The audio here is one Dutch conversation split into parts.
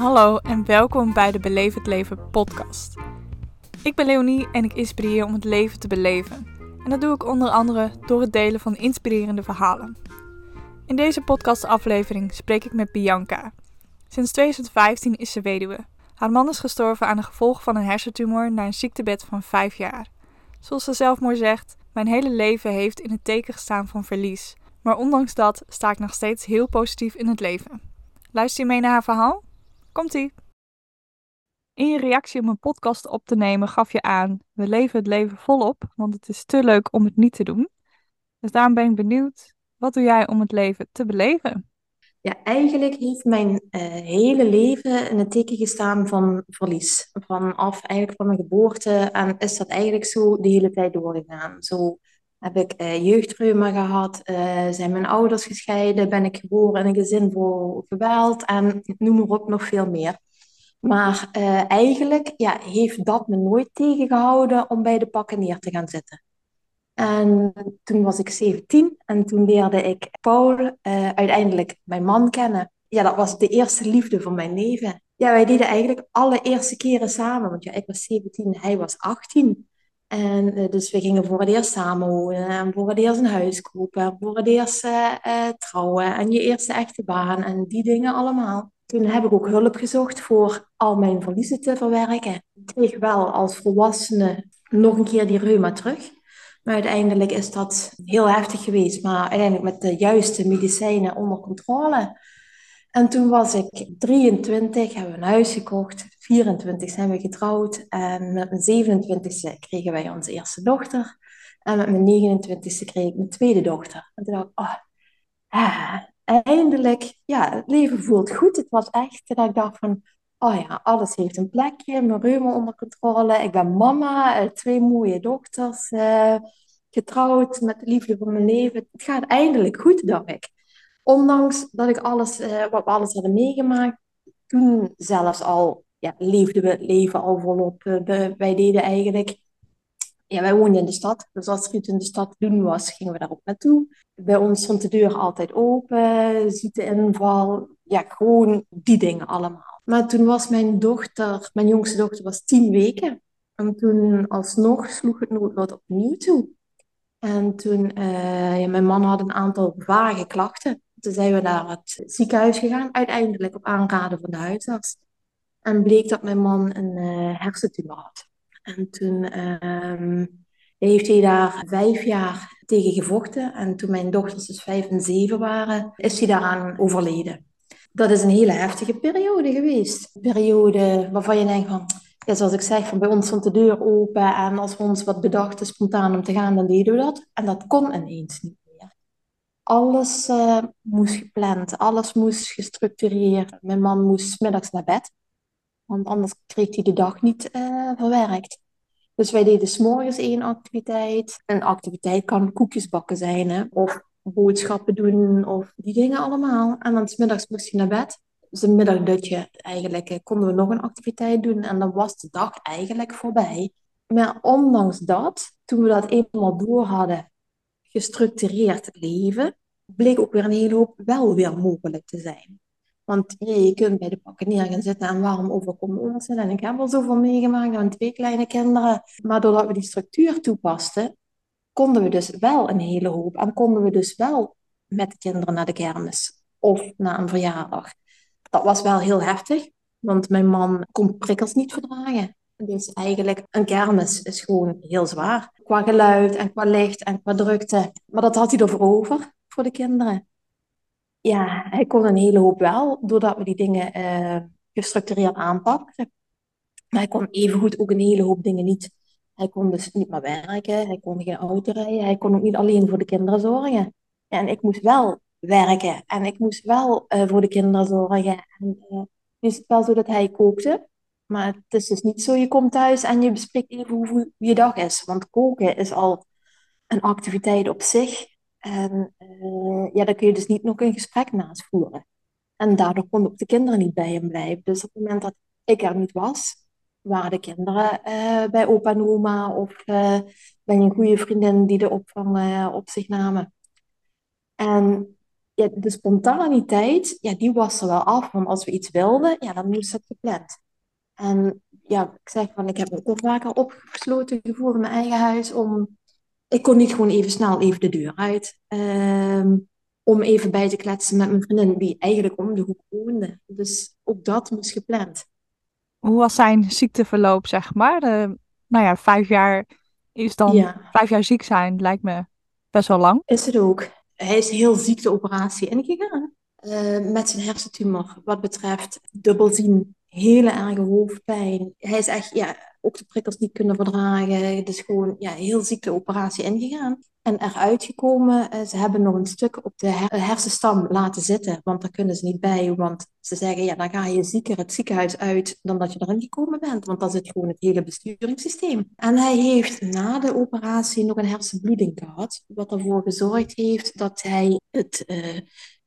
Hallo en welkom bij de Beleef het Leven podcast. Ik ben Leonie en ik inspireer om het leven te beleven. En dat doe ik onder andere door het delen van inspirerende verhalen. In deze podcastaflevering spreek ik met Bianca. Sinds 2015 is ze weduwe. Haar man is gestorven aan de gevolgen van een hersentumor na een ziektebed van 5 jaar. Zoals ze zelf mooi zegt, mijn hele leven heeft in het teken gestaan van verlies. Maar ondanks dat sta ik nog steeds heel positief in het leven. Luister je mee naar haar verhaal? Komt-ie! In je reactie om een podcast op te nemen gaf je aan: we leven het leven volop, want het is te leuk om het niet te doen. Dus daarom ben ik benieuwd, wat doe jij om het leven te beleven? Ja, eigenlijk heeft mijn uh, hele leven in het teken gestaan van verlies. Vanaf eigenlijk van mijn geboorte en is dat eigenlijk zo de hele tijd doorgegaan. Zo heb ik uh, jeugdreuma gehad, uh, zijn mijn ouders gescheiden, ben ik geboren in een gezin vol geweld en noem maar op nog veel meer. Maar uh, eigenlijk ja, heeft dat me nooit tegengehouden om bij de pakken neer te gaan zitten. En toen was ik 17 en toen leerde ik Paul, uiteindelijk mijn man, kennen. Ja, dat was de eerste liefde van mijn leven. Ja, wij deden eigenlijk alle eerste keren samen, want ja, ik was 17, hij was 18. En uh, dus we gingen voor het eerst samen wonen en voor het eerst een huis kopen en voor het eerst uh, uh, trouwen en je eerste echte baan en die dingen allemaal. Toen heb ik ook hulp gezocht voor al mijn verliezen te verwerken. Ik kreeg wel als volwassene nog een keer die reuma terug. Maar uiteindelijk is dat heel heftig geweest. Maar uiteindelijk met de juiste medicijnen onder controle. En toen was ik 23, hebben we een huis gekocht. 24 zijn we getrouwd. En met mijn 27e kregen wij onze eerste dochter. En met mijn 29e kreeg ik mijn tweede dochter. En toen dacht ik, oh, ah, eindelijk, ja, het leven voelt goed. Het was echt dat ik dacht van, oh ja, alles heeft een plekje. Mijn reuma onder controle. Ik ben mama, twee mooie dochters. Uh, getrouwd met de liefde van mijn leven. Het gaat eindelijk goed, dacht ik. Ondanks dat ik alles, uh, wat we alles hadden meegemaakt, toen zelfs al ja, leefden we het leven al volop. Uh, wij deden eigenlijk, ja, wij woonden in de stad, dus als er iets in de stad doen was, gingen we daar ook naartoe. Bij ons stond de deur altijd open, ziekteinval, ja, gewoon die dingen allemaal. Maar toen was mijn dochter, mijn jongste dochter was tien weken. En toen alsnog sloeg het noodlot opnieuw toe. En toen, uh, ja, mijn man had een aantal vage klachten. Toen zijn we naar het ziekenhuis gegaan, uiteindelijk op aanraden van de huisarts. En bleek dat mijn man een uh, hersentumor had. En toen uh, heeft hij daar vijf jaar tegen gevochten. En toen mijn dochters dus vijf en zeven waren, is hij daaraan overleden. Dat is een hele heftige periode geweest. Een periode waarvan je denkt van, ja, zoals ik zeg, van bij ons stond de deur open. En als we ons wat bedachten spontaan om te gaan, dan deden we dat. En dat kon ineens niet alles uh, moest gepland, alles moest gestructureerd. Mijn man moest middags naar bed, want anders kreeg hij de dag niet uh, verwerkt. Dus wij deden s'morgens één activiteit. Een activiteit kan koekjes bakken zijn, hè? of boodschappen doen, of die dingen allemaal. En dan smiddags moest hij naar bed. Dus een middagdutje eigenlijk, eh, konden we nog een activiteit doen en dan was de dag eigenlijk voorbij. Maar ondanks dat, toen we dat eenmaal door hadden, gestructureerd leven, bleek ook weer een hele hoop wel weer mogelijk te zijn. Want je, kunt bij de pakken neer gaan zitten en waarom overkomt ons? En ik heb al zoveel meegemaakt aan twee kleine kinderen. Maar doordat we die structuur toepasten, konden we dus wel een hele hoop. En konden we dus wel met de kinderen naar de kermis of naar een verjaardag. Dat was wel heel heftig, want mijn man kon prikkels niet verdragen. Dus eigenlijk, een kermis is gewoon heel zwaar. Qua geluid en qua licht en qua drukte. Maar dat had hij ervoor over voor de kinderen. Ja, hij kon een hele hoop wel, doordat we die dingen uh, gestructureerd aanpakten. Maar hij kon evengoed ook een hele hoop dingen niet. Hij kon dus niet meer werken, hij kon geen auto rijden, hij kon ook niet alleen voor de kinderen zorgen. En ik moest wel werken en ik moest wel uh, voor de kinderen zorgen. En uh, is het wel zo dat hij kookte, maar het is dus niet zo, je komt thuis en je bespreekt even hoe je dag is. Want koken is al een activiteit op zich. En uh, ja, daar kun je dus niet nog een gesprek naast voeren. En daardoor konden ook de kinderen niet bij hem blijven. Dus op het moment dat ik er niet was, waren de kinderen uh, bij opa en oma of uh, bij een goede vriendin die de opvang op zich namen. En ja, de spontaniteit, ja, die was er wel af. Want als we iets wilden, ja, dan moest dat gepland. En ja, ik zeg van, ik heb me ook vaker opgesloten gevoeld in mijn eigen huis. Om, ik kon niet gewoon even snel even de deur uit. ehm, om even bij te kletsen met mijn vriendin, die eigenlijk om de hoek woonde. Dus ook dat moest gepland. Hoe was zijn ziekteverloop, zeg maar? De, nou ja, vijf jaar is dan, Ja, vijf jaar ziek zijn lijkt me best wel lang. is het ook. Hij is heel ziek de operatie ingegaan. eh, met zijn hersentumor. Wat betreft dubbelzien, hele erge hoofdpijn. Hij is echt, ja, ook de prikkels niet kunnen verdragen. Dus gewoon, ja, heel ziek de operatie ingegaan. En eruit gekomen, eh, ze hebben nog een stuk op de her- hersenstam laten zitten. Want daar kunnen ze niet bij. Want ze zeggen, ja, dan ga je zieker het ziekenhuis uit dan dat je erin gekomen bent. Want dan zit gewoon het hele besturingssysteem. En hij heeft na de operatie nog een hersenbloeding gehad. Wat ervoor gezorgd heeft dat hij het eh,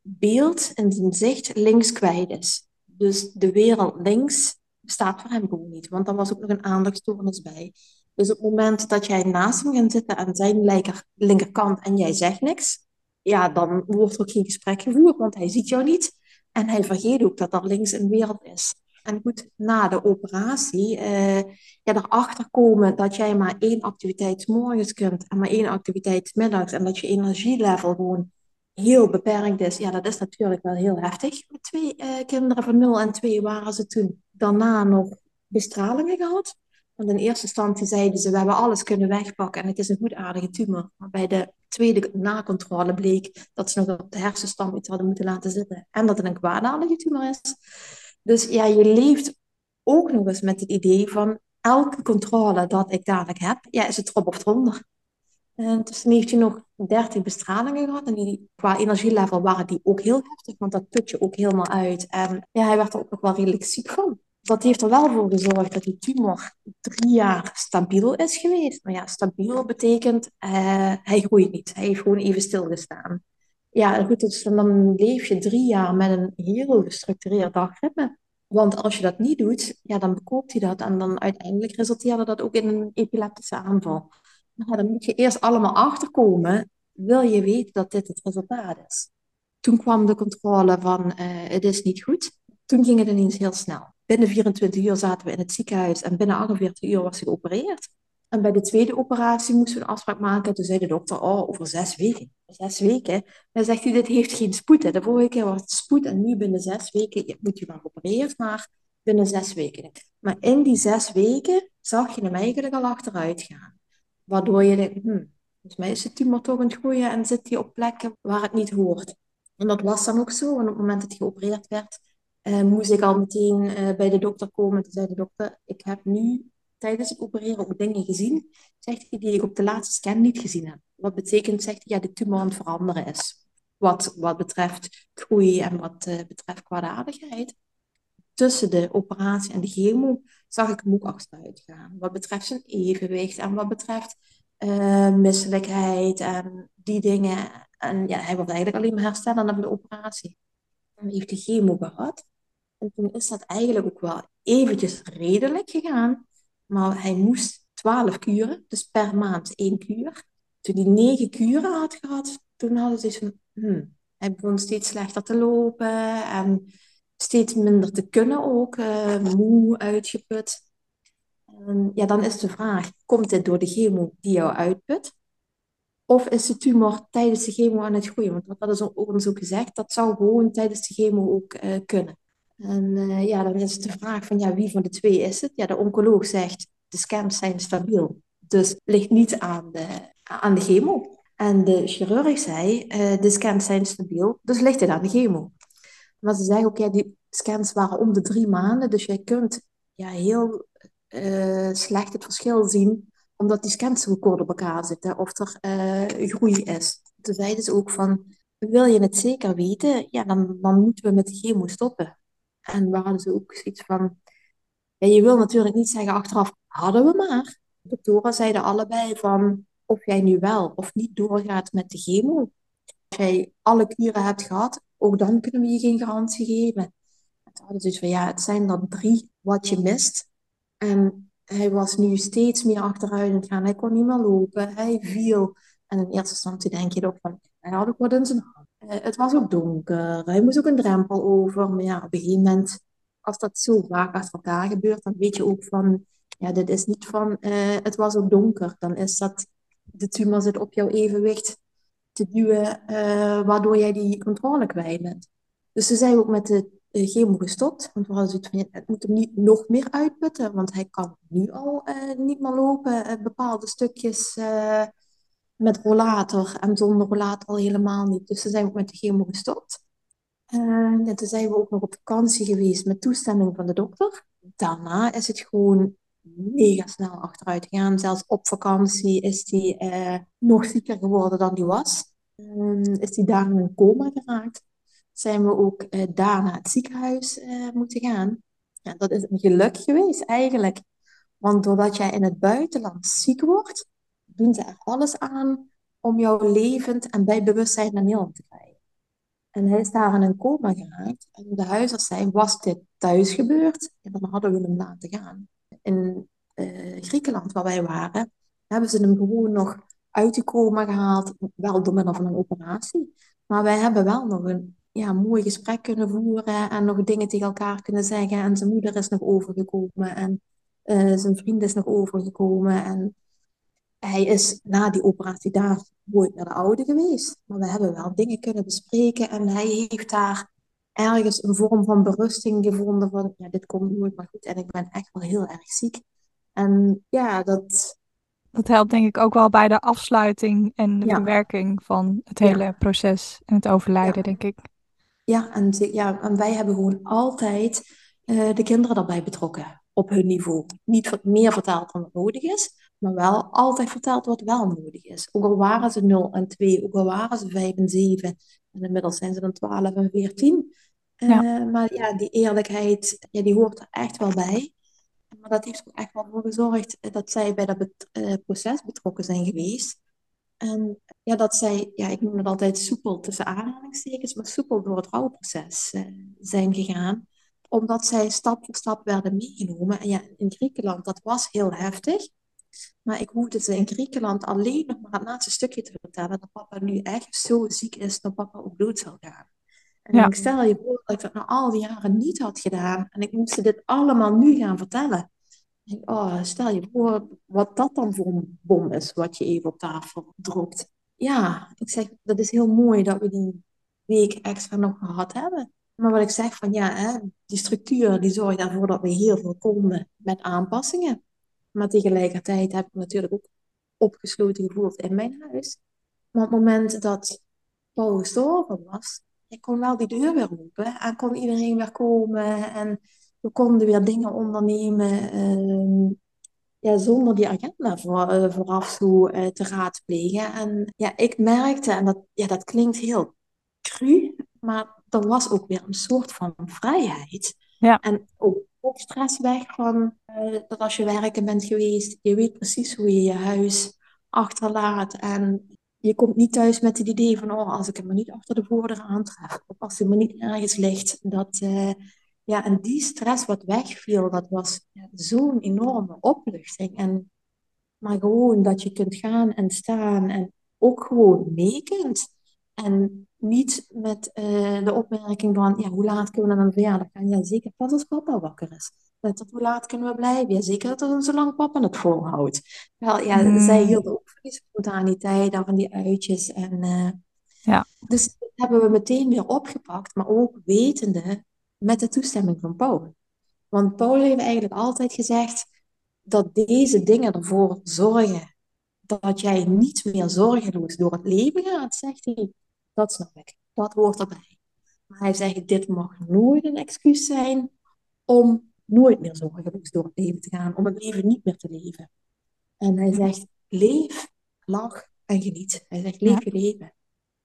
beeld in zijn zicht links kwijt is. Dus de wereld links bestaat voor hem gewoon niet. Want daar was ook nog een aandachtstoornis bij. Dus op het moment dat jij naast hem gaat zitten aan zijn linker, linkerkant en jij zegt niks, ja, dan wordt er ook geen gesprek gevoerd, want hij ziet jou niet. En hij vergeet ook dat er links een wereld is. En goed, na de operatie, eh, ja, erachter komen dat jij maar één activiteit morgens kunt en maar één activiteit middags en dat je energielevel gewoon heel beperkt is. Ja, dat is natuurlijk wel heel heftig. Met twee eh, kinderen van 0 en 2 waren ze toen. Daarna nog bestralingen gehad. Want in eerste instantie zeiden ze, we hebben alles kunnen wegpakken en het is een goedaardige tumor. Maar bij de tweede nakontrole bleek dat ze nog op de hersenstam iets hadden moeten laten zitten. En dat het een kwaadaardige tumor is. Dus ja, je leeft ook nog eens met het idee van elke controle dat ik dadelijk heb, ja, is het erop of eronder. En dus toen heeft hij nog 30 bestralingen gehad. En die, qua energielevel waren die ook heel heftig, want dat put je ook helemaal uit. En ja, hij werd er ook nog wel redelijk ziek van. Dat heeft er wel voor gezorgd dat die tumor drie jaar stabiel is geweest. Maar ja, stabiel betekent eh, hij groeit niet. Hij heeft gewoon even stilgestaan. Ja, goed, dus dan leef je drie jaar met een heel gestructureerd dagritme. Want als je dat niet doet, ja, dan bekoopt hij dat. En dan uiteindelijk resulteerde dat ook in een epileptische aanval. Nou, dan moet je eerst allemaal achterkomen, wil je weten dat dit het resultaat is. Toen kwam de controle van eh, het is niet goed. Toen ging het ineens heel snel. Binnen 24 uur zaten we in het ziekenhuis en binnen 48 uur was hij geopereerd. En bij de tweede operatie moesten we een afspraak maken. Toen zei de dokter, oh, over zes weken. Zes weken? Dan zegt hij, dit heeft geen spoed. Hè. De vorige keer was het spoed en nu binnen zes weken moet je wel geopereerd, maar binnen zes weken. Maar in die zes weken zag je hem eigenlijk al achteruit gaan. Waardoor je denkt, hmm, volgens mij is de tumor toch aan het groeien en zit hij op plekken waar het niet hoort. En dat was dan ook zo. En op het moment dat hij geopereerd werd, eh, moest ik al meteen eh, bij de dokter komen. Toen zei de dokter, ik heb nu tijdens het opereren ook dingen gezien, zegt hij, die ik op de laatste scan niet gezien heb. Wat betekent, zegt hij, ja, de tumor aan het veranderen is. Wat, wat betreft groei en wat eh, betreft kwaadaardigheid. Tussen de operatie en de chemo zag ik hem ook achteruit gaan. Wat betreft zijn evenwicht en wat betreft eh, misselijkheid en die dingen. En ja, hij was eigenlijk alleen maar herstellen na de operatie. En heeft de chemo gehad. En toen is dat eigenlijk ook wel eventjes redelijk gegaan. Maar hij moest 12 kuren, dus per maand één kuur. Toen hij negen kuren had gehad, toen hadden ze van, hmm, hij begon steeds slechter te lopen en steeds minder te kunnen ook, eh, moe, uitgeput. Ja, dan is de vraag, komt dit door de chemo die jou uitput? Of is de tumor tijdens de chemo aan het groeien? Want dat ook ons ook gezegd, dat zou gewoon tijdens de chemo ook eh, kunnen. En eh, ja, dan is de vraag van, ja, wie van de twee is het? Ja, de oncoloog zegt, de scans zijn stabiel. Dus ligt niet aan de, aan de chemo. En de chirurg zei, de scans zijn stabiel, dus ligt het aan de chemo. Maar ze zeggen ook, ja, die scans waren om de drie maanden, dus jij kunt ja, heel eh, slecht het verschil zien, omdat die scans zo kort op elkaar zitten, of er eh, groei is. Toen zeiden ze ook van, wil je het zeker weten, ja, dan, dan moeten we met de chemo stoppen. En we ze ook zoiets van, ja, je wil natuurlijk niet zeggen achteraf, hadden we maar. De doktoren zeiden allebei van, of jij nu wel of niet doorgaat met de chemo. Als jij alle kuren hebt gehad, ook dan kunnen we je geen garantie geven. En toen hadden dus van, ja, het zijn er drie wat je mist. En hij was nu steeds meer achteruit het gaan. Hij kon niet meer lopen, hij viel. En in eerste instantie denk je ook van, hij had ook wat in zijn hand. Eh, het was ook donker. Hij moest ook een drempel over. Maar ja, op een gegeven moment, als dat zo vaak achter elkaar gebeurt, dan weet je ook van, ja, dit is niet van, eh, het was ook donker. Dan is dat, de tumor zit op jouw evenwicht te duwen, eh, waardoor jij die controle kwijt bent. Dus toen zijn ook met de chemo gestopt. Want we hadden het moet hem niet nog meer uitputten. Want hij kan nu al niet meer lopen. bepaalde stukjes met rollator en zonder rollator al helemaal niet. Dus toen zijn ook met de chemo gestopt. En toen zijn we ook nog op vakantie geweest met toestemming van de dokter. Daarna is het gewoon mega snel achteruit gegaan. Zelfs op vakantie is hij uh, nog zieker geworden dan hij was. Um, is hij daarna in coma geraakt. Zijn we ook uh, daar naar het ziekenhuis uh, moeten gaan. Ja, dat is een geluk geweest eigenlijk. Want doordat jij in het buitenland ziek wordt, doen ze er alles aan om jou levend en bij bewustzijn naar Nederland te krijgen. En hij is daar in een coma geraakt. En de huisarts zei, was dit thuis gebeurd? En dan hadden we hem laten gaan. In uh, Griekenland, waar wij waren, hebben ze hem gewoon nog uit de coma gehaald, wel door middel van een operatie. Maar wij hebben wel nog een ja, mooi gesprek kunnen voeren en nog dingen tegen elkaar kunnen zeggen. En zijn moeder is nog overgekomen en uh, zijn vriend is nog overgekomen. En hij is na die operatie daar nooit naar de oude geweest. Maar we hebben wel dingen kunnen bespreken en hij heeft daar ergens een vorm van berusting gevonden van, ja, dit komt nooit maar goed en ik ben echt wel heel erg ziek. En ja, dat... Dat helpt denk ik ook wel bij de afsluiting en de bewerking van het hele proces en het overlijden, denk ik. Ja en, ja, en wij hebben gewoon altijd uh, de kinderen daarbij betrokken op hun niveau. Niet meer verteld dan wat nodig is, maar wel altijd verteld wat wel nodig is. Ook al waren ze 0 en 2, ook al waren ze 5 en 7, en inmiddels zijn ze dan 12 en 14. Uh, ja. Maar ja, die eerlijkheid, ja, die hoort er echt wel bij. Maar dat heeft er echt wel voor gezorgd dat zij bij dat bet uh, proces betrokken zijn geweest. En ja, dat zij, ja, ik noem het altijd soepel tussen aanhalingstekens, maar soepel door het rouwproces uh, zijn gegaan omdat zij stap voor stap werden meegenomen. En ja, in Griekenland, dat was heel heftig. Maar ik hoefde ze in Griekenland alleen nog maar het laatste stukje te vertellen dat papa nu echt zo ziek is dat papa ook dood zou gaan. En ik stel je voor dat ik dat nou al die jaren niet had gedaan en ik moest ze dit allemaal nu gaan vertellen. En, oh, stel je voor wat dat dan voor een bom is wat je even op tafel dropt. Ja, ik zeg, dat is heel mooi dat we die week extra nog gehad hebben. Maar wat ik zeg van ja, hè, die structuur die zorgt ervoor dat we heel veel komen met aanpassingen. Maar tegelijkertijd heb ik natuurlijk ook opgesloten gevoeld in mijn huis. Maar op het moment dat Paul gestorven was, ik kon wel die deur weer open en kon iedereen weer komen en we konden weer dingen ondernemen ehm, ja, zonder die agenda voor, uh, vooraf zo uh, te raadplegen. En ja, ik merkte, en dat, ja, dat klinkt heel cru, maar er was ook weer een soort van vrijheid. Ja. En ook, ook stress weg van uh, dat als je werken bent geweest, je weet precies hoe je je huis achterlaat. En je komt niet thuis met het idee van, oh, als ik hem maar niet achter de voordeur aantref, of als hij maar niet ergens ligt. Dat, uh, ja, en die stress wat wegviel, dat was ja, zo'n enorme opluchting. En, maar gewoon dat je kunt gaan en staan en ook gewoon mee kunt. En niet met uh, de opmerking van, ja, hoe laat kunnen we naar een verjaardag gaan? Ja, zeker pas als papa wakker is. Tot hoe laat kunnen we blijven? Ja, zeker dat zolang papa het volhoudt. Wel, ja, mm. zij hielden ook van die spontaniteit, van die uitjes. En, uh, ja. Dus dat hebben we meteen weer opgepakt, maar ook wetende met de toestemming van Paul. Want Paul heeft eigenlijk altijd gezegd dat deze dingen ervoor zorgen dat jij niet meer zorgeloos door het leven gaat, zegt hij. Dat snap ik. Dat hoort erbij. Maar hij zegt, dit mag nooit een excuus zijn om nooit meer zorgeloos door het leven te gaan, om het leven niet meer te leven. En hij zegt, leef, lach en geniet. Hij zegt, leef je leven.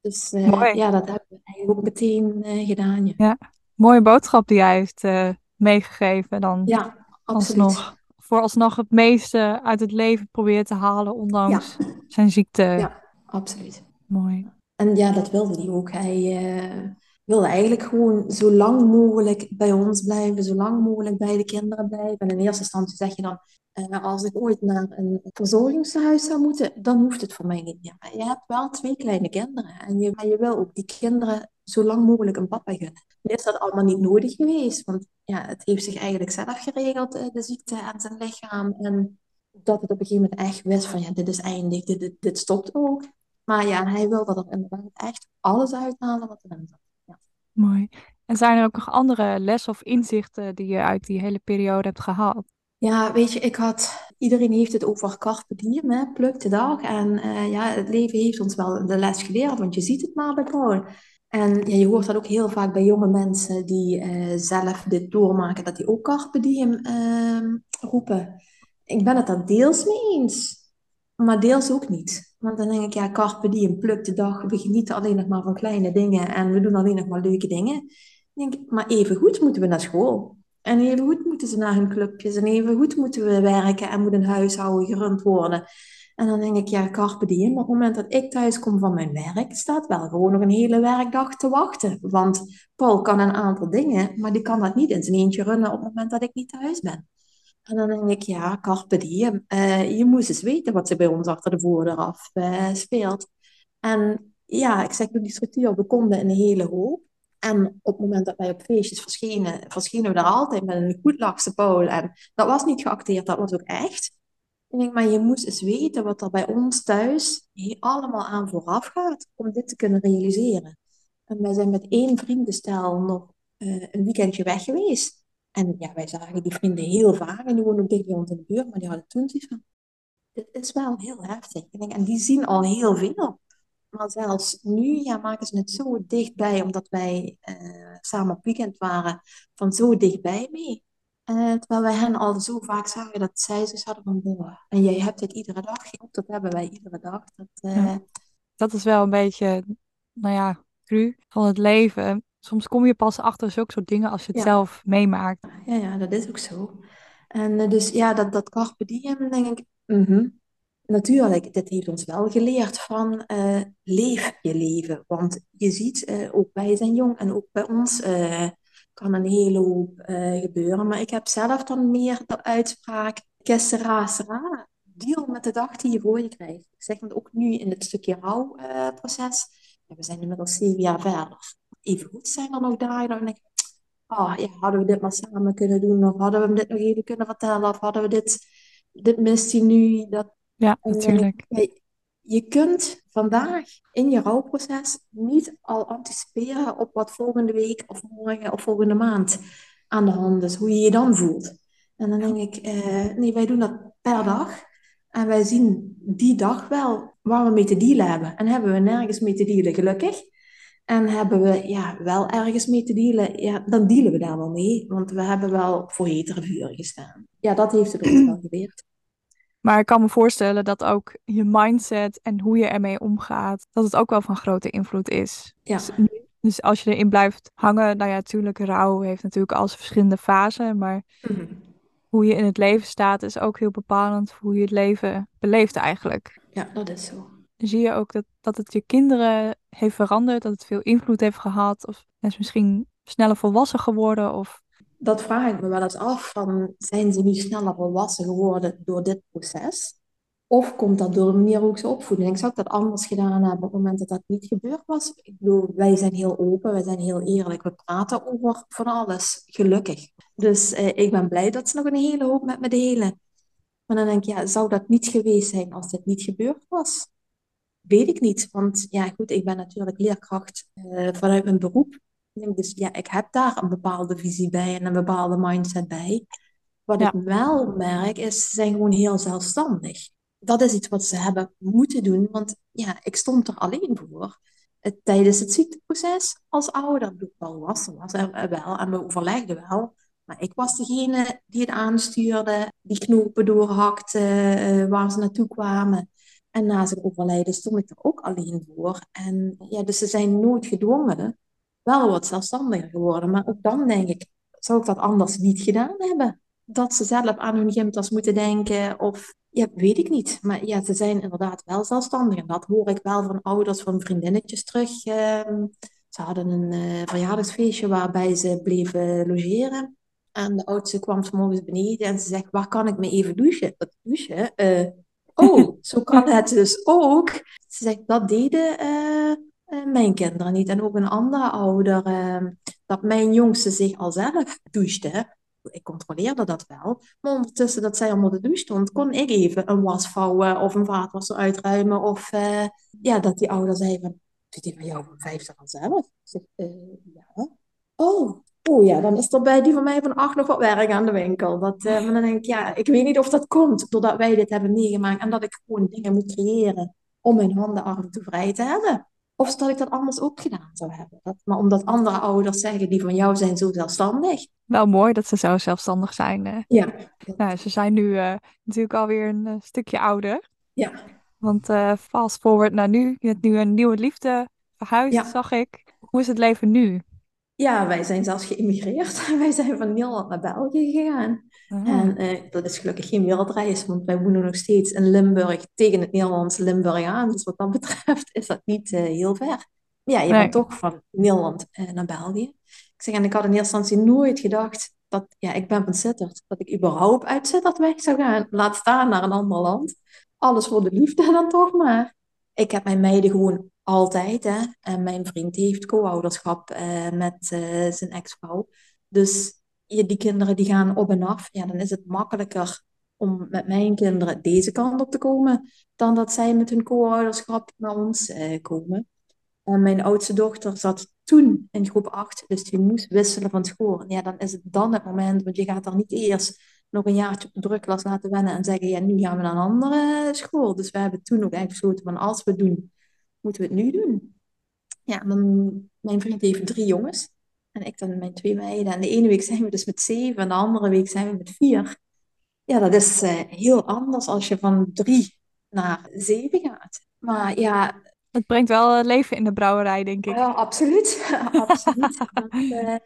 Dus uh, ja, dat hebben we eigenlijk ook meteen uh, gedaan. Ja. ja. mooie boodschap die hij heeft uh, meegegeven dan. Ja, absoluut. Alsnog, vooralsnog het meeste uit het leven proberen te halen, ondanks ja. zijn ziekte. Ja, absoluut. Mooi. En ja, dat wilde hij ook. Hij, uh, wilde eigenlijk gewoon zo lang mogelijk bij ons blijven, zo lang mogelijk bij de kinderen blijven. En in eerste instantie zeg je dan, uh, als ik ooit naar een verzorgingshuis zou moeten, dan hoeft het voor mij niet meer. je hebt wel twee kleine kinderen en je, je wil ook die kinderen zo lang mogelijk een papa gunnen. Nu is dat allemaal niet nodig geweest, want ja, het heeft zich eigenlijk zelf geregeld, eh, de ziekte en zijn lichaam. En dat het op een gegeven moment echt wist van, ja, dit is eindig, dit, dit stopt ook. Maar ja, hij wilde er inderdaad echt alles uithalen wat erin zat. Ja. Mooi. En zijn er ook nog andere lessen of inzichten die je uit die hele periode hebt gehaald? Ja, weet je, ik had, iedereen heeft het over carpe diem, hè, pluk de dag. En uh, ja, het leven heeft ons wel de les geleerd, want je ziet het maar bij Paul. En ja, je hoort dat ook heel vaak bij jonge mensen die uh, zelf dit doormaken, dat die ook carpe diem uh, roepen. Ik ben het daar deels mee eens, maar deels ook niet. Want dan denk ik, ja, carpe diem, pluk de dag. We genieten alleen nog maar van kleine dingen en we doen alleen nog maar leuke dingen. ik, maar even goed moeten we naar school. En even goed moeten ze naar hun clubjes. En even goed moeten we werken en moet een huishouden gerund worden. En dan denk ik, ja, carpe diem. Maar op het moment dat ik thuis kom van mijn werk, staat wel gewoon nog een hele werkdag te wachten. Want Paul kan een aantal dingen, maar die kan dat niet in zijn eentje runnen op het moment dat ik niet thuis ben. En dan denk ik, ja, carpe diem. Uh, je moest eens weten wat ze bij ons achter de voordeur af uh, speelt. En ja, ik zeg, die structuur, we konden een hele hoop. En op het moment dat wij op feestjes verschenen, verschenen we daar altijd met een goed lakse Paul. En dat was niet geacteerd, dat was ook echt. Ik denk, maar je moest eens weten wat er bij ons thuis allemaal aan vooraf gaat om dit te kunnen realiseren. En wij zijn met één vriendenstel nog uh, een weekendje weg geweest. En ja, wij zagen die vrienden heel vaak en die woonden ook dicht bij ons in de buurt, maar die hadden toen zoiets van, dit is wel heel heftig. Ik denk, en die zien al heel veel. Maar zelfs nu ja, maken ze het zo dichtbij, omdat wij uh, samen op weekend waren, van zo dichtbij mee. Uh, terwijl wij hen al zo vaak zagen dat zij ze hadden van, boah, en jij hebt het iedere dag. Dat hebben wij iedere dag. Dat, ja. dat is wel een beetje, nou ja, cru van het leven. Soms kom je pas achter zulke soort dingen als je het ja. zelf meemaakt. Ja, ja, dat is ook zo. En dus ja, dat, dat carpe diem, denk ik, mm -hmm natuurlijk, dit heeft ons wel geleerd van uh, leef je leven. Want je ziet, uh, ook wij zijn jong en ook bij ons uh, kan een hele hoop gebeuren. Maar ik heb zelf dan meer de uitspraak, kessera sera, deal met de dag die je voor je krijgt. Ik zeg het ook nu in het stukje rouwproces. Ja, we zijn inmiddels zeven jaar verder. Even goed zijn er nog dagen dan denk ik, oh, ja, hadden we dit maar samen kunnen doen? Of hadden we hem dit nog even kunnen vertellen? Of hadden we dit, dit mist hij nu? Dat, ja, natuurlijk. Je, je kunt vandaag in je rouwproces niet al anticiperen op wat volgende week of morgen of volgende maand aan de hand is, hoe je je dan voelt. En dan denk ik, eh, nee, wij doen dat per dag. En wij zien die dag wel waar we mee te dealen hebben. En hebben we nergens mee te dealen, gelukkig. En hebben we ja, wel ergens mee te dealen, ja, dan dealen we daar wel mee. Want we hebben wel voor hetere vuren gestaan. Ja, dat heeft het ons wel geleerd. Maar ik kan me voorstellen dat ook je mindset en hoe je ermee omgaat, dat het ook wel van grote invloed is. Ja. Dus, dus als je erin blijft hangen, nou ja, natuurlijk, rouw heeft natuurlijk al verschillende fasen, maar Mhm. hoe je in het leven staat is ook heel bepalend voor hoe je het leven beleeft eigenlijk. Ja, dat is zo. Zie je ook dat, dat het je kinderen heeft veranderd, dat het veel invloed heeft gehad, of ze misschien sneller volwassen geworden, of Dat vraag ik me wel eens af, van, zijn ze nu sneller volwassen geworden door dit proces? Of komt dat door de manier hoe ik ze opvoeden? Ik zou dat anders gedaan hebben op het moment dat dat niet gebeurd was. Ik bedoel, wij zijn heel open, wij zijn heel eerlijk. We praten over van alles, gelukkig. Dus eh, ik ben blij dat ze nog een hele hoop met me delen. Maar dan denk ik, ja, zou dat niet geweest zijn als dit niet gebeurd was? Weet ik niet, want ja, goed, ik ben natuurlijk leerkracht eh, vanuit mijn beroep. Dus ja, ik heb daar een bepaalde visie bij en een bepaalde mindset bij. Wat Ja. ik wel merk, is ze zijn gewoon heel zelfstandig. Dat is iets wat ze hebben moeten doen, want ja, ik stond er alleen voor. Eh, Tijdens het ziekteproces als ouder. Ik wel was, was er wel en we overlegden wel. Maar ik was degene die het aanstuurde, die knopen doorhakte, eh, waar ze naartoe kwamen. En na zijn overlijden stond ik er ook alleen voor. En ja, dus ze zijn nooit gedwongen wel wat zelfstandiger geworden. Maar ook dan denk ik, zou ik dat anders niet gedaan hebben? Dat ze zelf aan hun gymtas moeten denken of... Ja, weet ik niet. Maar ja, ze zijn inderdaad wel zelfstandig. En dat hoor ik wel van ouders, van vriendinnetjes terug. ehm, Ze hadden een uh, verjaardagsfeestje waarbij ze bleven logeren. En de oudste kwam morgens beneden en ze zegt, waar kan ik me even douchen? Dat douchen? Uh, oh, zo kan het dus ook. Ze zegt, dat deden uh, mijn kinderen niet. En ook een andere ouder, ehm, dat mijn jongste zich al zelf douchte. Ik controleerde dat wel. Maar ondertussen dat zij onder de douche stond, kon ik even een was vouwen of een vaatwasser uitruimen. Of ja, dat die ouder zei van, doet die van jou van vijftig al zelf? Ik zeg, ja. Oh, Oh ja, dan is er bij die van mij van acht nog wat werk aan de winkel. Dat, uh, maar dan denk ik, ja, ik weet niet of dat komt doordat wij dit hebben meegemaakt en dat ik gewoon dingen moet creëren om mijn handen af en toe vrij te hebben. Of dat ik dat anders ook gedaan zou hebben. Dat, maar omdat andere ouders zeggen, die van jou zijn zo zelfstandig. Wel mooi dat ze zo zelfstandig zijn. Ja. Nou, ze zijn nu uh, natuurlijk alweer een stukje ouder. Ja. Want fast forward naar nu, je hebt nu een nieuwe liefde verhuisd, ja. zag ik. Hoe is het leven nu? Ja, wij zijn zelfs geïmigreerd. wij zijn van Nederland naar België gegaan. Ah. En uh, dat is gelukkig geen wereldreis, want wij wonen nog steeds in Limburg tegen het Nederlandse Limburg aan. Dus wat dat betreft is dat niet uh, heel ver. Ja, je bent toch van Nederland uh, naar België. Ik zeg, en ik had in eerste instantie nooit gedacht dat, ja, ik ben van Sittard, dat ik überhaupt uit Sittard weg zou gaan. Laat staan naar een ander land. Alles voor de liefde dan toch maar. Ik heb mijn meiden gewoon altijd. Hè. En mijn vriend heeft co-ouderschap uh, met uh, zijn ex-vrouw. Dus ja, die kinderen die gaan op en af. Ja, dan is het makkelijker om met mijn kinderen deze kant op te komen, dan dat zij met hun co-ouderschap naar ons uh, komen. En mijn oudste dochter zat toen in groep 8, dus die moest wisselen van school. ja, dan is het dan het moment, want je gaat er niet eerst nog een jaartje op drukklas laten wennen en zeggen, ja, nu gaan we naar een andere school. Dus we hebben toen ook eigenlijk besloten van als we doen moeten we het nu doen? Ja, dan, mijn vriend heeft drie jongens. En ik dan mijn twee meiden. En de ene week zijn we dus met zeven. En de andere week zijn we met vier. Ja, dat is uh, heel anders als je van drie naar zeven gaat. Maar ja... Het brengt wel leven in de brouwerij, denk ik. Ja, absoluut. absoluut. Uh,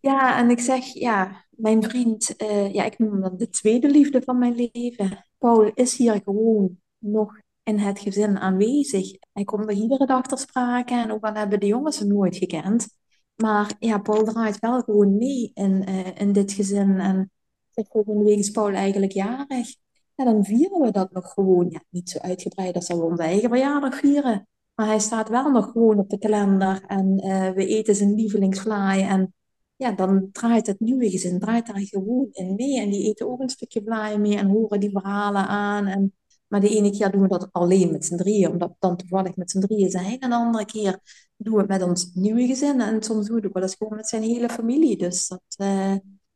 ja, en ik zeg, ja, mijn vriend, ja, ik noem hem dan de tweede liefde van mijn leven. Paul is hier gewoon nog in het gezin aanwezig. Hij komt er iedere dag ter sprake en ook al hebben de jongens hem nooit gekend. Maar ja, Paul draait wel gewoon mee in, uh, in dit gezin. En volgende week is Paul eigenlijk jarig. Ja, dan vieren we dat nog gewoon. Ja, niet zo uitgebreid als we onze eigen verjaardag vieren. Maar hij staat wel nog gewoon op de kalender. En uh, we eten zijn lievelingsvlaai. En ja, dan draait het nieuwe gezin draait daar gewoon in mee. En die eten ook een stukje vlaai mee en horen die verhalen aan. En maar de ene keer doen we dat alleen met z'n drieën, omdat we dan toevallig met z'n drieën zijn. En de andere keer doen we het met ons nieuwe gezin. En soms doen we eens gewoon met zijn hele familie. Dus dat, uh,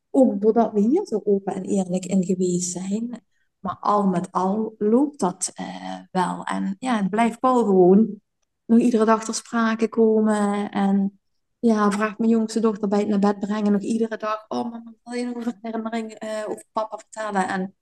ook doordat we hier zo open en eerlijk in geweest zijn. Maar al met al loopt dat uh, wel. En ja, het blijft wel gewoon nog iedere dag ter sprake komen. En ja, vraagt mijn jongste dochter bij het naar bed brengen nog iedere dag. Oh mama, wil je nog een herinnering uh, over papa vertellen? En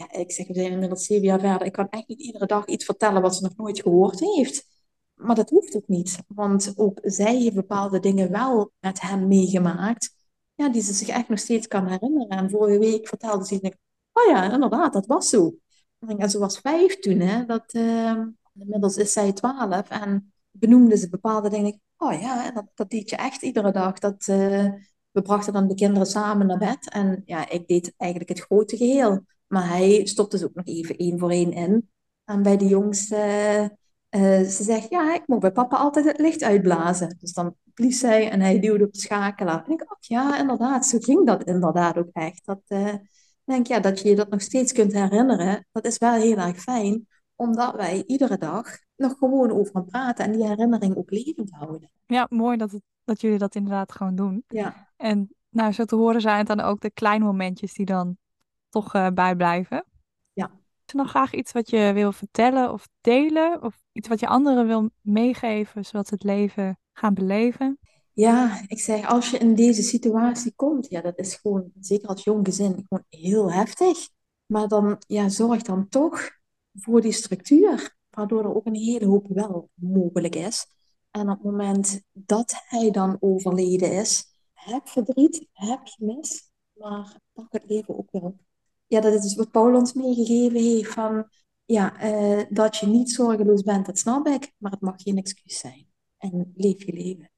ja, ik zeg, we zijn inmiddels zeven jaar verder. Ik kan echt niet iedere dag iets vertellen wat ze nog nooit gehoord heeft. Maar dat hoeft ook niet, want ook zij heeft bepaalde dingen wel met hem meegemaakt, ja, die ze zich echt nog steeds kan herinneren. En vorige week vertelde ze, oh ja, inderdaad, dat was zo. En ze was vijf toen, hè, dat, uh, inmiddels is zij twaalf en benoemde ze bepaalde dingen. Oh ja, dat, dat deed je echt iedere dag. Dat, uh, we brachten dan de kinderen samen naar bed en ja, ik deed eigenlijk het grote geheel. Maar hij stopt dus ook nog even één voor één in. En bij de jongste, uh, ze zegt, ja, ik moet bij papa altijd het licht uitblazen. Dus dan blies zij en hij duwde op de schakelaar. En ik, oh ja, inderdaad, zo ging dat inderdaad ook echt. Dat, uh, denk ja, dat je je dat nog steeds kunt herinneren, dat is wel heel erg fijn. Omdat wij iedere dag nog gewoon over gaan praten en die herinnering ook levend houden. Ja, mooi dat, het, dat jullie dat inderdaad gewoon doen. Ja. En nou, zo te horen zijn het dan ook de kleine momentjes die dan toch uh, bijblijven. Ja. Is er nog graag iets wat je wil vertellen of delen? Of iets wat je anderen wil meegeven, zodat ze het leven gaan beleven? Ja, ik zeg, als je in deze situatie komt, ja, dat is gewoon, zeker als jong gezin, gewoon heel heftig. Maar dan, ja, zorg dan toch voor die structuur, waardoor er ook een hele hoop wel mogelijk is. En op het moment dat hij dan overleden is, heb verdriet, heb mis, maar pak het leven ook weer op ja, dat is dus wat Paul ons meegegeven heeft van, ja, uh, dat je niet zorgeloos bent, dat snap ik, maar het mag geen excuus zijn. En leef je leven.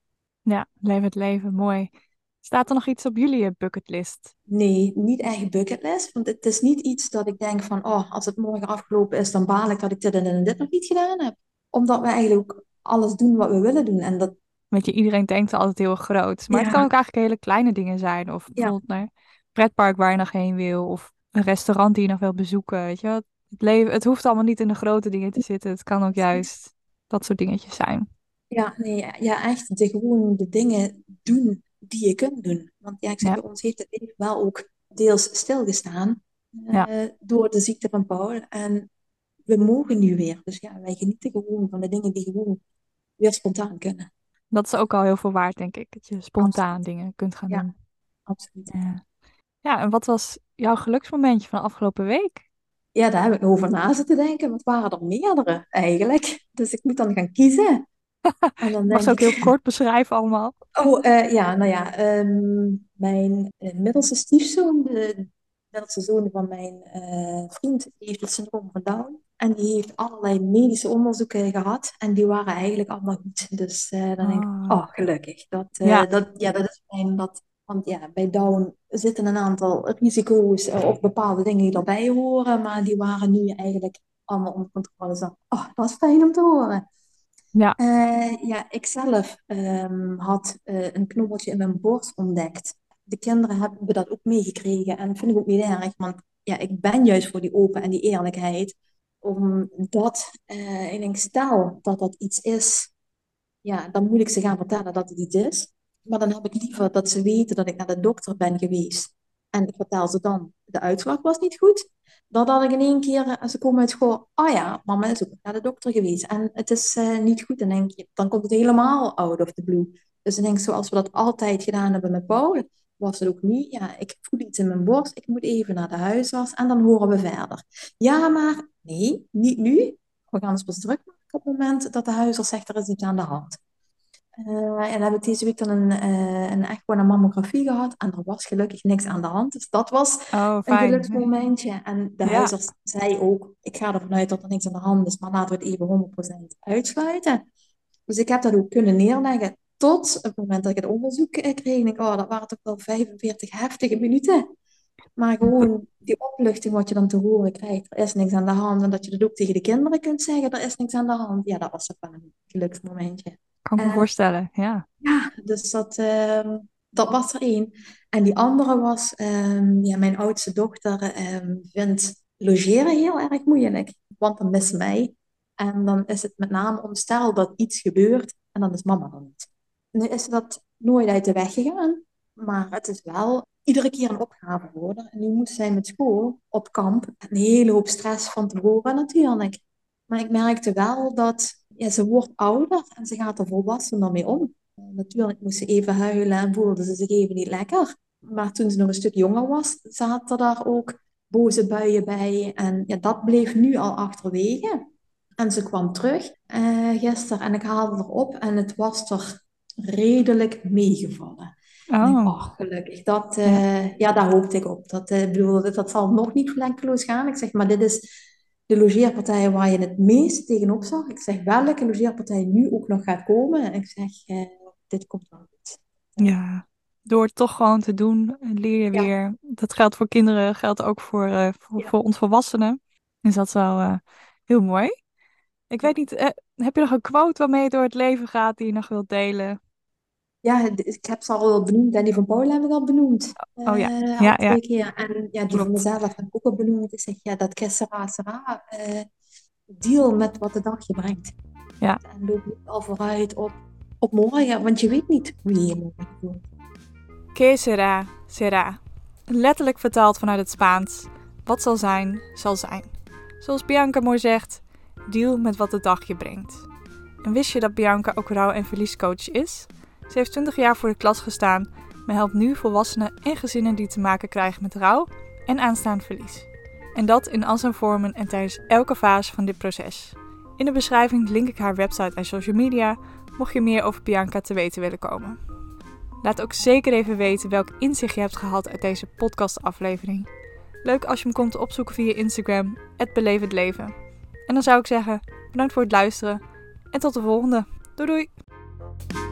Ja, leef het leven, mooi. Staat er nog iets op jullie bucketlist? Nee, niet echt bucketlist. Want het is niet iets dat ik denk van, oh, als het morgen afgelopen is, dan baal ik dat ik dit en dit nog niet gedaan heb. Omdat we eigenlijk ook alles doen wat we willen doen. En dat, Weet je, iedereen denkt altijd heel groot. Maar het kan ook eigenlijk hele kleine dingen zijn. Of ja, bijvoorbeeld naar pretpark waar je nog heen wil. Of een restaurant die je nog wil bezoeken. Weet je, wel. het leven, het hoeft allemaal niet in de grote dingen te zitten. Het kan ook juist dat soort dingetjes zijn. ja, nee, ja, echt de, gewoon de dingen doen die je kunt doen. Want ja, ik zeg, Ja, bij ons heeft het leven wel ook deels stilgestaan ja. eh, door de ziekte van Paul. En we mogen nu weer. Dus ja, wij genieten gewoon van de dingen die gewoon weer spontaan kunnen. Dat is ook al heel veel waard, denk ik. Dat je spontaan Absoluut. dingen kunt gaan Ja, doen. absoluut. Ja. Ja, en wat was jouw geluksmomentje van de afgelopen week? Ja, daar heb ik nog over na zitten denken. Want het waren er meerdere eigenlijk. Dus ik moet dan gaan kiezen. En dan Mag ook heel kort beschrijven allemaal? oh eh, ja, nou ja, ehm, mijn eh, middelste stiefzoon, de middelste zoon van mijn eh, vriend, die heeft het syndroom van Down. En die heeft allerlei medische onderzoeken gehad. En die waren eigenlijk allemaal goed. Dus dan denk ik, Oh, oh, gelukkig. Dat, ja, dat, ja, dat is fijn. Dat, want ja, bij Down zitten een aantal risico's eh, of bepaalde dingen die erbij horen. Maar die waren nu eigenlijk allemaal onder controle. Dan, oh, dat is fijn om te horen. ja. Eh, ja, ik zelf ehm, had eh, een knobbeltje in mijn borst ontdekt. De kinderen hebben dat ook meegekregen en dat vind ik ook niet erg, want ja, ik ben juist voor die open en die eerlijkheid. Omdat ik denk, stel dat dat iets is, ja, dan moet ik ze gaan vertellen dat het iets is. Maar dan heb ik liever dat ze weten dat ik naar de dokter ben geweest. En ik vertel ze dan, de uitslag was niet goed. Dan dat ik in één keer, eh, als ze komen uit school, oh ja, mama is ook naar de dokter geweest. En het is eh, niet goed. Dan denk je, dan komt het helemaal out of the blue. Dus ik denk, zoals we dat altijd gedaan hebben met Paul, was het ook nu. Ja, ik voel iets in mijn borst. Ik moet even naar de huisarts en dan horen we verder. Ja, maar nee, niet nu. We gaan ons pas druk maken op het moment dat de huisarts zegt, er is iets aan de hand. Eh, en dan heb ik deze week dan een, eh, een echt gewoon een mammografie gehad. En er was gelukkig niks aan de hand. Dus dat was Oh, een geluksmomentje. En de Ja, huisarts zei ook, ik ga ervan uit dat er niks aan de hand is, maar laten we het even 100% uitsluiten. Dus ik heb dat ook kunnen neerleggen tot het moment dat ik het onderzoek eh, kreeg. En ik, oh, dat waren toch wel 45 heftige minuten. Maar gewoon die opluchting wat je dan te horen krijgt, er is niks aan de hand. En dat je dat ook tegen de kinderen kunt zeggen, er is niks aan de hand. Ja, dat was toch wel een geluksmomentje. Kan ik me En voorstellen. Ja. ja, dus dat, ehm, dat was er één. En die andere was, ehm, ja, mijn oudste dochter ehm, vindt logeren heel erg moeilijk. Want dan mist mij. En dan is het met name om stel dat iets gebeurt en dan is mama er niet. Nu is dat nooit uit de weg gegaan. Maar het is wel iedere keer een opgave geworden. En nu moet zij met school op kamp. Een hele hoop stress van tevoren natuurlijk. Maar ik merkte wel dat ja, ze wordt ouder en ze gaat er volwassener mee om. Eh, natuurlijk moest ze even huilen en voelde ze zich even niet lekker. Maar toen ze nog een stuk jonger was, zaten daar ook boze buien bij. En ja, dat bleef nu al achterwege. En ze kwam terug eh, gisteren en ik haalde haar op en het was er redelijk meegevallen. Ik, Oh, gelukkig. Dat, ja. eh, ja, daar hoopte ik op. Dat, eh, ik bedoel, dat, dat zal nog niet vlekkeloos gaan. Ik zeg, maar dit is de logeerpartij waar je het meest tegenop zag. Ik zeg, welke logeerpartij nu ook nog gaat komen. En ik zeg, eh, dit komt wel goed. Ja. Door het toch gewoon te doen, leer je ja, weer. Dat geldt voor kinderen, geldt ook voor, eh, voor, ja. voor ons volwassenen. Dus dat is wel eh, heel mooi. Ik weet niet, eh, heb je nog een quote waarmee je door het leven gaat die je nog wilt delen? Ja, ik heb ze al benoemd en die van Paul heb ik al benoemd. Oh ja, Eh, ja, al twee ja, keer. En ja, die van mezelf heb ik ook al benoemd. Ik zeg, ja, dat que sera, sera. Eh, deal met wat de dag je brengt. Ja, En loop niet al vooruit op, op morgen, want je weet niet hoe je morgen voelt. que será, será. Letterlijk vertaald vanuit het Spaans. Wat zal zijn, zal zijn. Zoals Bianca mooi zegt, deal met wat de dag je brengt. En wist je dat Bianca ook rouw- en verliescoach is? Ze heeft 20 jaar voor de klas gestaan, maar helpt nu volwassenen en gezinnen die te maken krijgen met rouw en aanstaand verlies. En dat in al zijn vormen en tijdens elke fase van dit proces. In de beschrijving link ik haar website en social media, mocht je meer over Bianca te weten willen komen. Laat ook zeker even weten welk inzicht je hebt gehad uit deze podcastaflevering. Leuk als je hem komt opzoeken via Instagram, het Leven. En dan zou ik zeggen, bedankt voor het luisteren en tot de volgende. Doei doei!